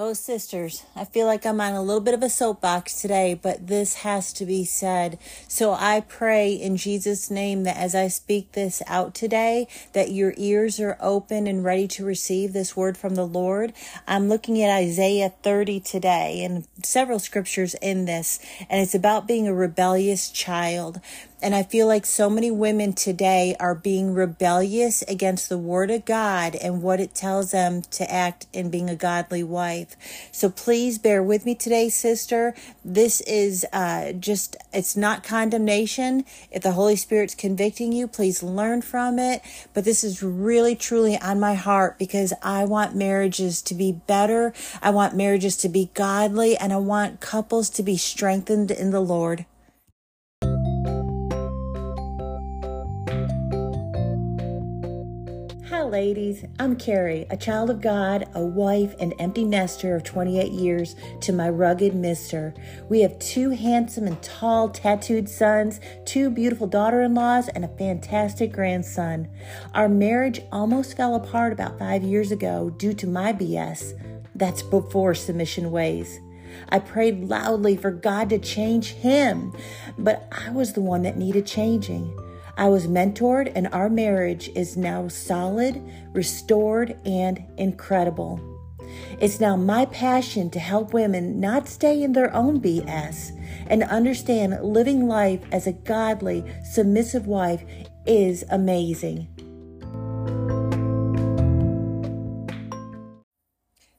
Oh, sisters, I feel like I'm on a little bit of a soapbox today, but this has to be said. So I pray in Jesus' name that as I speak this out today, that your ears are open and ready to receive this word from the Lord. I'm looking at Isaiah 30 today and several scriptures in this, and it's about being a rebellious child. And I feel like so many women today are being rebellious against the word of God and what it tells them to act in being a godly wife. So please bear with me today, sister. This is uh, just, it's not condemnation. If the Holy Spirit's convicting you, please learn from it. But this is really, truly on my heart because I want marriages to be better. I want marriages to be godly and I want couples to be strengthened in the Lord. Ladies. I'm Carrie, a child of God, a wife, and empty nester of 28 years to my rugged mister. We have two handsome and tall tattooed sons, two beautiful daughter in laws, and a fantastic grandson. Our marriage almost fell apart about five years ago due to my BS. That's before submission ways. I prayed loudly for God to change him, but I was the one that needed changing. I was mentored, and our marriage is now solid, restored, and incredible. It's now my passion to help women not stay in their own BS and understand living life as a godly, submissive wife is amazing.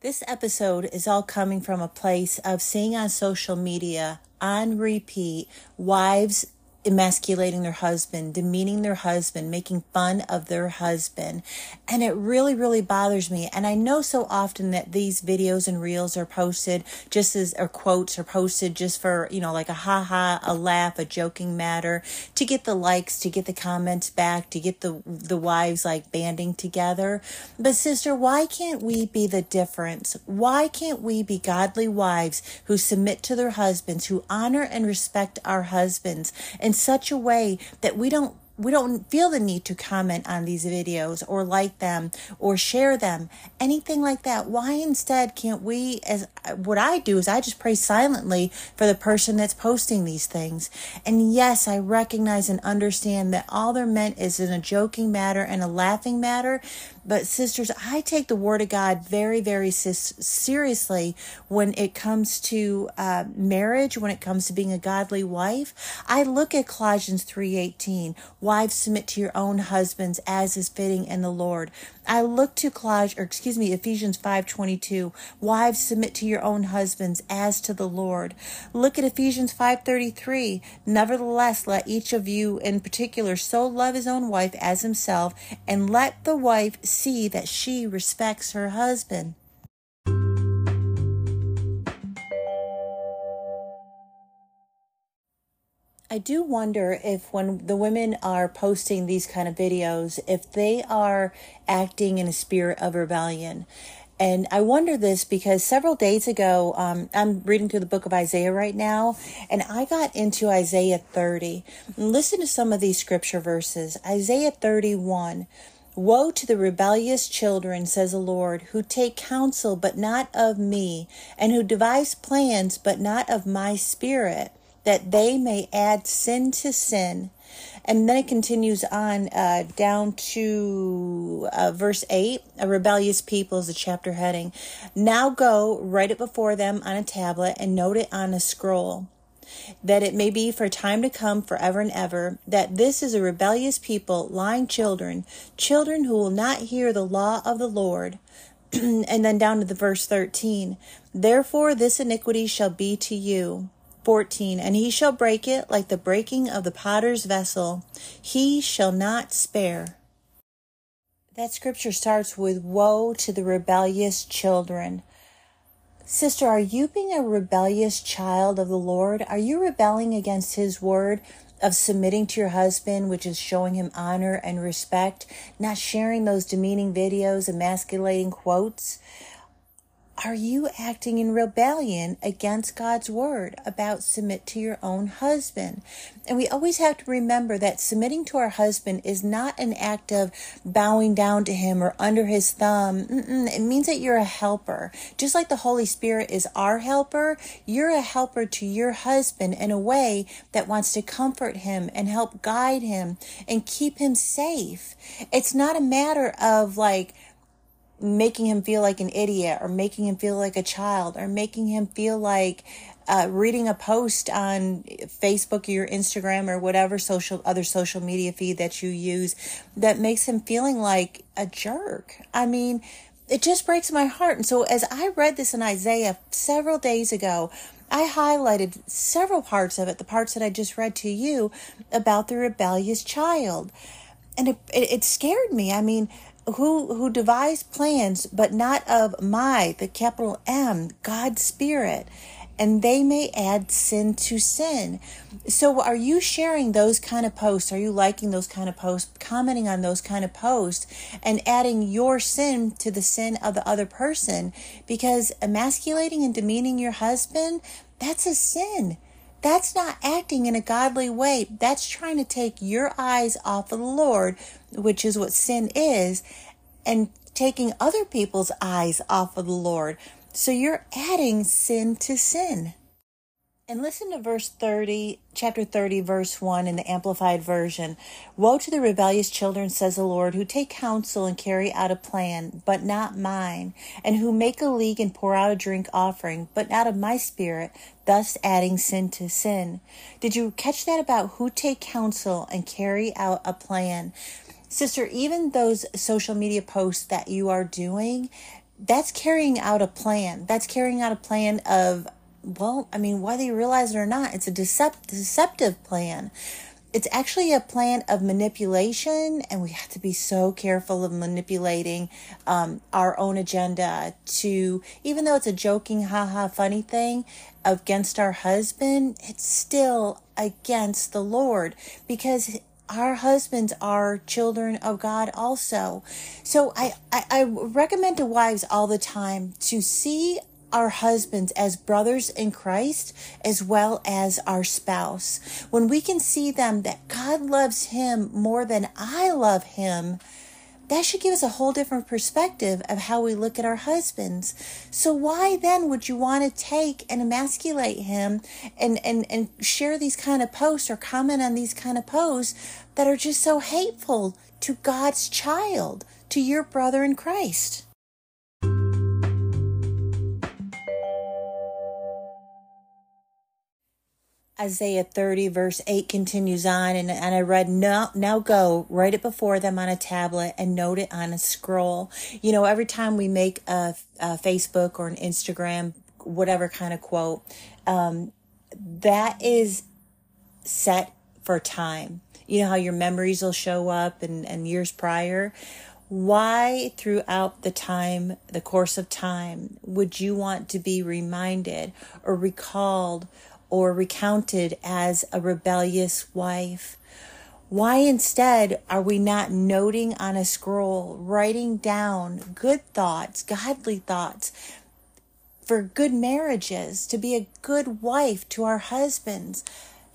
This episode is all coming from a place of seeing on social media on repeat wives emasculating their husband, demeaning their husband, making fun of their husband. And it really, really bothers me. And I know so often that these videos and reels are posted just as, or quotes are posted just for, you know, like a ha ha, a laugh, a joking matter to get the likes, to get the comments back, to get the, the wives like banding together. But sister, why can't we be the difference? Why can't we be godly wives who submit to their husbands, who honor and respect our husbands and such a way that we don't we don't feel the need to comment on these videos or like them or share them anything like that. Why instead can't we as what i do is i just pray silently for the person that's posting these things. And yes i recognize and understand that all they're meant is in a joking matter and a laughing matter but sisters, I take the word of God very, very seriously when it comes to uh, marriage, when it comes to being a godly wife. I look at Colossians 3.18, wives submit to your own husbands as is fitting in the Lord. I look to Colossians, or excuse me, Ephesians 5:22. Wives submit to your own husbands as to the Lord. Look at Ephesians 5:33. Nevertheless, let each of you in particular so love his own wife as himself, and let the wife see that she respects her husband. I do wonder if when the women are posting these kind of videos, if they are acting in a spirit of rebellion. And I wonder this because several days ago, um, I'm reading through the book of Isaiah right now, and I got into Isaiah 30. listen to some of these scripture verses. Isaiah 31. Woe to the rebellious children, says the Lord, who take counsel but not of me, and who devise plans but not of my spirit that they may add sin to sin. And then it continues on uh, down to uh, verse 8 A rebellious people is the chapter heading. Now go, write it before them on a tablet, and note it on a scroll, that it may be for time to come forever and ever, that this is a rebellious people, lying children, children who will not hear the law of the Lord. and then down to the verse 13 Therefore, this iniquity shall be to you 14 And he shall break it like the breaking of the potter's vessel, he shall not spare. That scripture starts with Woe to the rebellious children. Sister, are you being a rebellious child of the Lord? Are you rebelling against his word? of submitting to your husband, which is showing him honor and respect, not sharing those demeaning videos, emasculating quotes. Are you acting in rebellion against God's word about submit to your own husband? And we always have to remember that submitting to our husband is not an act of bowing down to him or under his thumb. Mm-mm. It means that you're a helper. Just like the Holy Spirit is our helper, you're a helper to your husband in a way that wants to comfort him and help guide him and keep him safe. It's not a matter of like, making him feel like an idiot or making him feel like a child or making him feel like uh, reading a post on Facebook or your Instagram or whatever social other social media feed that you use that makes him feeling like a jerk. I mean, it just breaks my heart. And so as I read this in Isaiah several days ago, I highlighted several parts of it, the parts that I just read to you about the rebellious child. And it, it, it scared me. I mean, who who devise plans but not of my the capital M God's spirit and they may add sin to sin. So are you sharing those kind of posts? Are you liking those kind of posts, commenting on those kind of posts and adding your sin to the sin of the other person? Because emasculating and demeaning your husband, that's a sin. That's not acting in a godly way. That's trying to take your eyes off of the Lord, which is what sin is, and taking other people's eyes off of the Lord. So you're adding sin to sin. And listen to verse 30, chapter 30, verse 1 in the Amplified Version. Woe to the rebellious children, says the Lord, who take counsel and carry out a plan, but not mine, and who make a league and pour out a drink offering, but not of my spirit, thus adding sin to sin. Did you catch that about who take counsel and carry out a plan? Sister, even those social media posts that you are doing, that's carrying out a plan. That's carrying out a plan of well, I mean, whether you realize it or not, it's a decept- deceptive plan. It's actually a plan of manipulation, and we have to be so careful of manipulating um, our own agenda to, even though it's a joking, haha, funny thing against our husband, it's still against the Lord because our husbands are children of God also. So I, I, I recommend to wives all the time to see our husbands as brothers in Christ as well as our spouse. When we can see them that God loves him more than I love him, that should give us a whole different perspective of how we look at our husbands. So why then would you want to take and emasculate him and, and, and share these kind of posts or comment on these kind of posts that are just so hateful to God's child, to your brother in Christ? Isaiah 30 verse 8 continues on and, and I read now now go write it before them on a tablet and note it on a scroll. You know, every time we make a, a Facebook or an Instagram whatever kind of quote um, that is set for time. You know how your memories will show up and, and years prior. Why, throughout the time, the course of time, would you want to be reminded or recalled or recounted as a rebellious wife? Why instead are we not noting on a scroll, writing down good thoughts, godly thoughts for good marriages, to be a good wife to our husbands?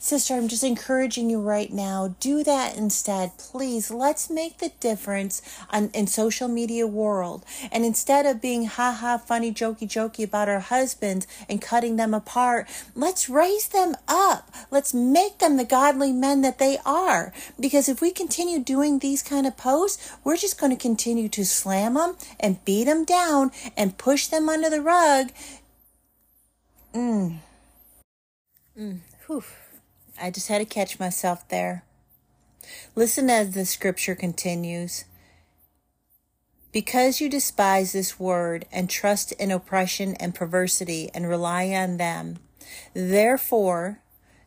Sister, I'm just encouraging you right now. Do that instead. Please, let's make the difference on, in social media world. And instead of being ha ha funny, jokey, jokey about our husbands and cutting them apart, let's raise them up. Let's make them the godly men that they are. Because if we continue doing these kind of posts, we're just going to continue to slam them and beat them down and push them under the rug. Mm. Mm. Whew. I just had to catch myself there. Listen as the scripture continues. Because you despise this word and trust in oppression and perversity and rely on them, therefore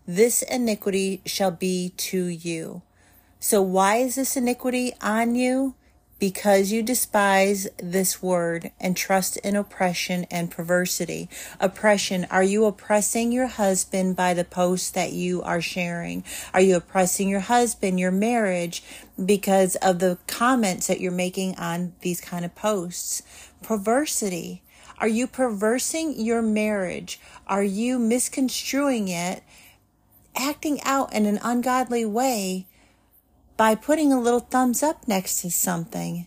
this iniquity shall be to you. So why is this iniquity on you? Because you despise this word and trust in oppression and perversity. Oppression, are you oppressing your husband by the posts that you are sharing? Are you oppressing your husband, your marriage, because of the comments that you're making on these kind of posts? Perversity, Are you perversing your marriage? Are you misconstruing it, acting out in an ungodly way by putting a little thumbs up next to something?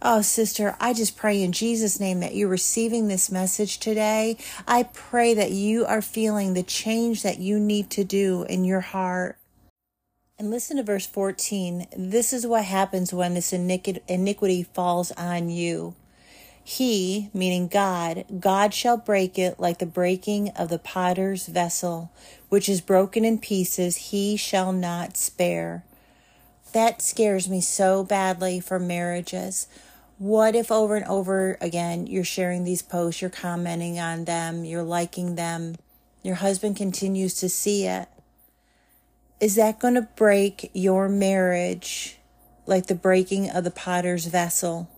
Oh, sister, I just pray in Jesus' name that you're receiving this message today. I pray that you are feeling the change that you need to do in your heart. And listen to verse 14. This is what happens when this iniquity falls on you. He, meaning God, God shall break it like the breaking of the potter's vessel, which is broken in pieces, he shall not spare. That scares me so badly for marriages. What if over and over again you're sharing these posts, you're commenting on them, you're liking them, your husband continues to see it? Is that going to break your marriage like the breaking of the potter's vessel?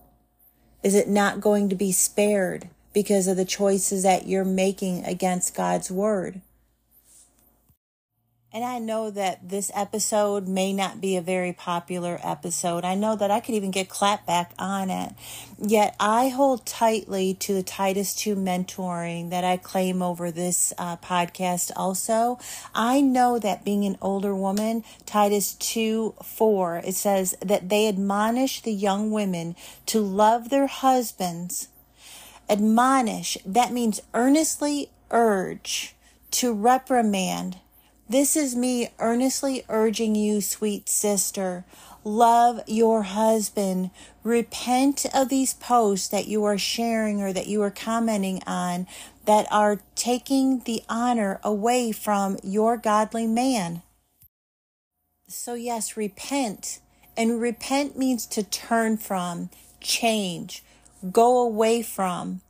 Is it not going to be spared because of the choices that you're making against God's word? And I know that this episode may not be a very popular episode. I know that I could even get clapped back on it. Yet I hold tightly to the Titus 2 mentoring that I claim over this uh, podcast also. I know that being an older woman, Titus 2 4, it says that they admonish the young women to love their husbands. Admonish, that means earnestly urge, to reprimand this is me earnestly urging you, sweet sister. Love your husband. Repent of these posts that you are sharing or that you are commenting on that are taking the honor away from your godly man. So, yes, repent. And repent means to turn from, change, go away from.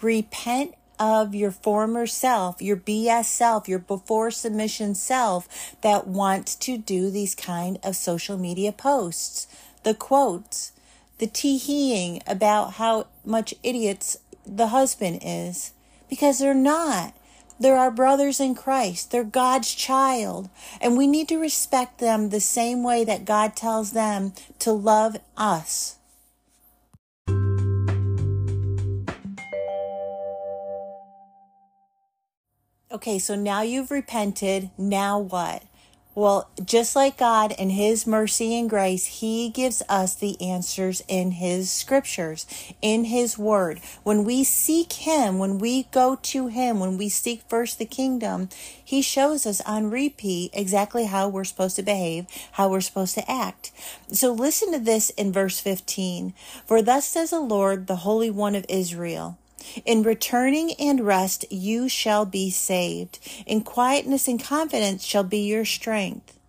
Repent of your former self, your BS self, your before submission self that wants to do these kind of social media posts. The quotes, the teeing about how much idiots the husband is. Because they're not. They're our brothers in Christ. They're God's child. And we need to respect them the same way that God tells them to love us. Okay, so now you've repented. Now what? Well, just like God in His mercy and grace, He gives us the answers in His scriptures, in His word. When we seek Him, when we go to Him, when we seek first the kingdom, He shows us on repeat exactly how we're supposed to behave, how we're supposed to act. So listen to this in verse 15. For thus says the Lord, the Holy One of Israel. In returning and rest you shall be saved. In quietness and confidence shall be your strength.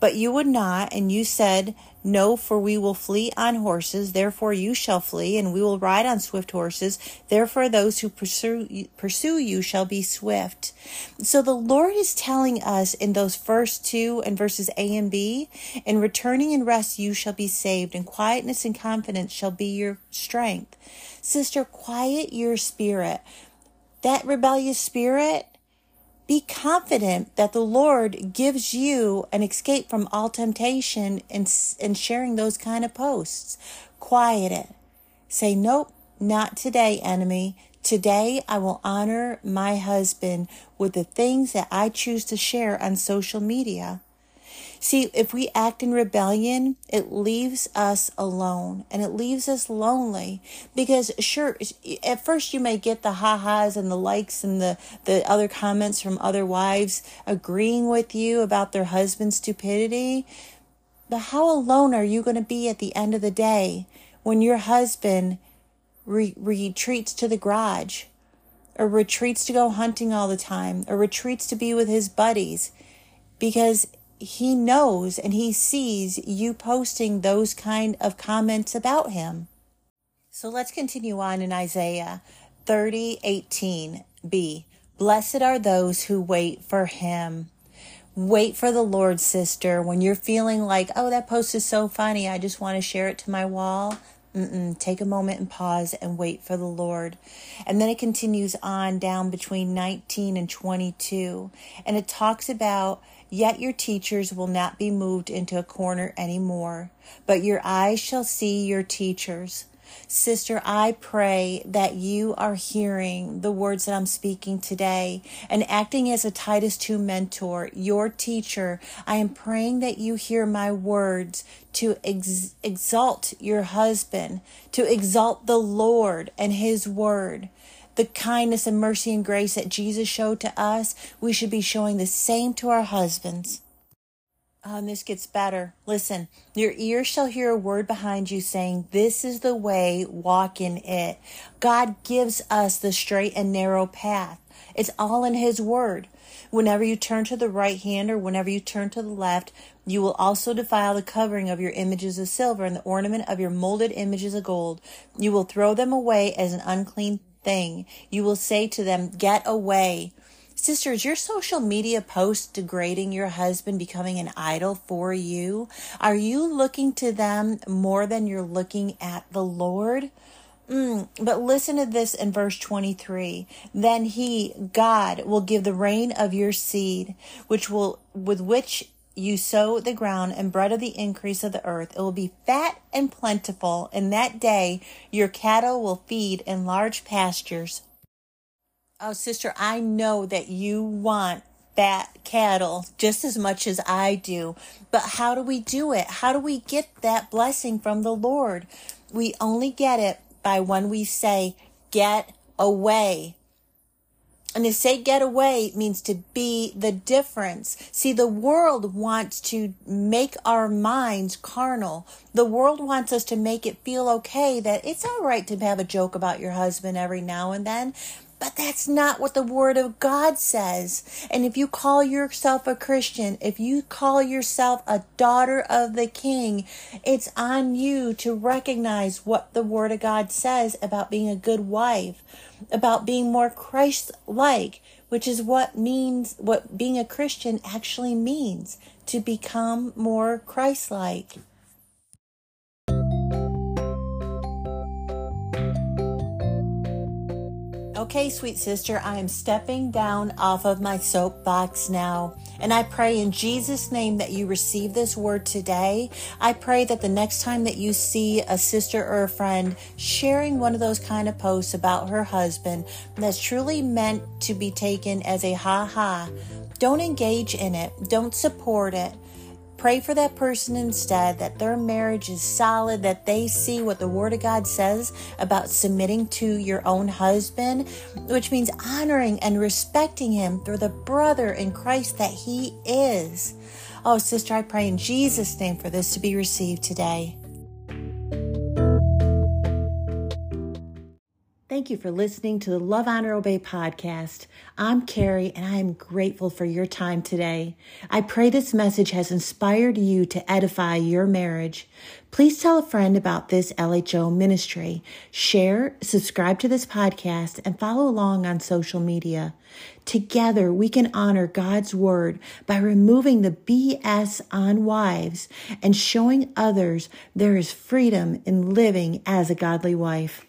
But you would not, and you said, No, for we will flee on horses, therefore you shall flee, and we will ride on swift horses, therefore those who pursue, pursue you shall be swift. So the Lord is telling us in those first two and verses A and B, in returning and rest you shall be saved, and quietness and confidence shall be your strength. Sister, quiet your spirit. That rebellious spirit, be confident that the Lord gives you an escape from all temptation and, and sharing those kind of posts. Quiet it. Say, nope, not today, enemy. Today, I will honor my husband with the things that I choose to share on social media. See, if we act in rebellion, it leaves us alone and it leaves us lonely because sure, at first you may get the ha-has and the likes and the, the other comments from other wives agreeing with you about their husband's stupidity. But how alone are you going to be at the end of the day when your husband re- retreats to the garage or retreats to go hunting all the time or retreats to be with his buddies? Because he knows and he sees you posting those kind of comments about him. So let's continue on in Isaiah 30 18b. Blessed are those who wait for him. Wait for the Lord, sister. When you're feeling like, oh, that post is so funny, I just want to share it to my wall. Mm-mm. Take a moment and pause and wait for the Lord. And then it continues on down between 19 and 22. And it talks about Yet your teachers will not be moved into a corner any more, but your eyes shall see your teachers. Sister, I pray that you are hearing the words that I'm speaking today and acting as a Titus 2 mentor, your teacher. I am praying that you hear my words to ex- exalt your husband, to exalt the Lord and his word. The kindness and mercy and grace that Jesus showed to us, we should be showing the same to our husbands. Oh, and this gets better. Listen, your ear shall hear a word behind you saying, This is the way, walk in it. God gives us the straight and narrow path. It's all in His word. Whenever you turn to the right hand or whenever you turn to the left, you will also defile the covering of your images of silver and the ornament of your molded images of gold. You will throw them away as an unclean thing. You will say to them, Get away. Sisters, your social media posts degrading your husband, becoming an idol for you? Are you looking to them more than you're looking at the Lord? Mm, but listen to this in verse 23. Then he, God, will give the rain of your seed, which will, with which you sow the ground and bread of the increase of the earth. It will be fat and plentiful. In that day, your cattle will feed in large pastures. Oh, sister, I know that you want fat cattle just as much as I do. But how do we do it? How do we get that blessing from the Lord? We only get it by when we say, get away. And to say get away means to be the difference. See, the world wants to make our minds carnal. The world wants us to make it feel okay that it's all right to have a joke about your husband every now and then. But that's not what the Word of God says. And if you call yourself a Christian, if you call yourself a daughter of the King, it's on you to recognize what the Word of God says about being a good wife, about being more Christ like, which is what means, what being a Christian actually means to become more Christ like. Okay, sweet sister, I am stepping down off of my soapbox now. And I pray in Jesus' name that you receive this word today. I pray that the next time that you see a sister or a friend sharing one of those kind of posts about her husband that's truly meant to be taken as a ha ha, don't engage in it, don't support it. Pray for that person instead that their marriage is solid, that they see what the Word of God says about submitting to your own husband, which means honoring and respecting him through the brother in Christ that he is. Oh, sister, I pray in Jesus' name for this to be received today. Thank you for listening to the Love, Honor, Obey podcast. I'm Carrie, and I am grateful for your time today. I pray this message has inspired you to edify your marriage. Please tell a friend about this LHO ministry. Share, subscribe to this podcast, and follow along on social media. Together, we can honor God's word by removing the BS on wives and showing others there is freedom in living as a godly wife.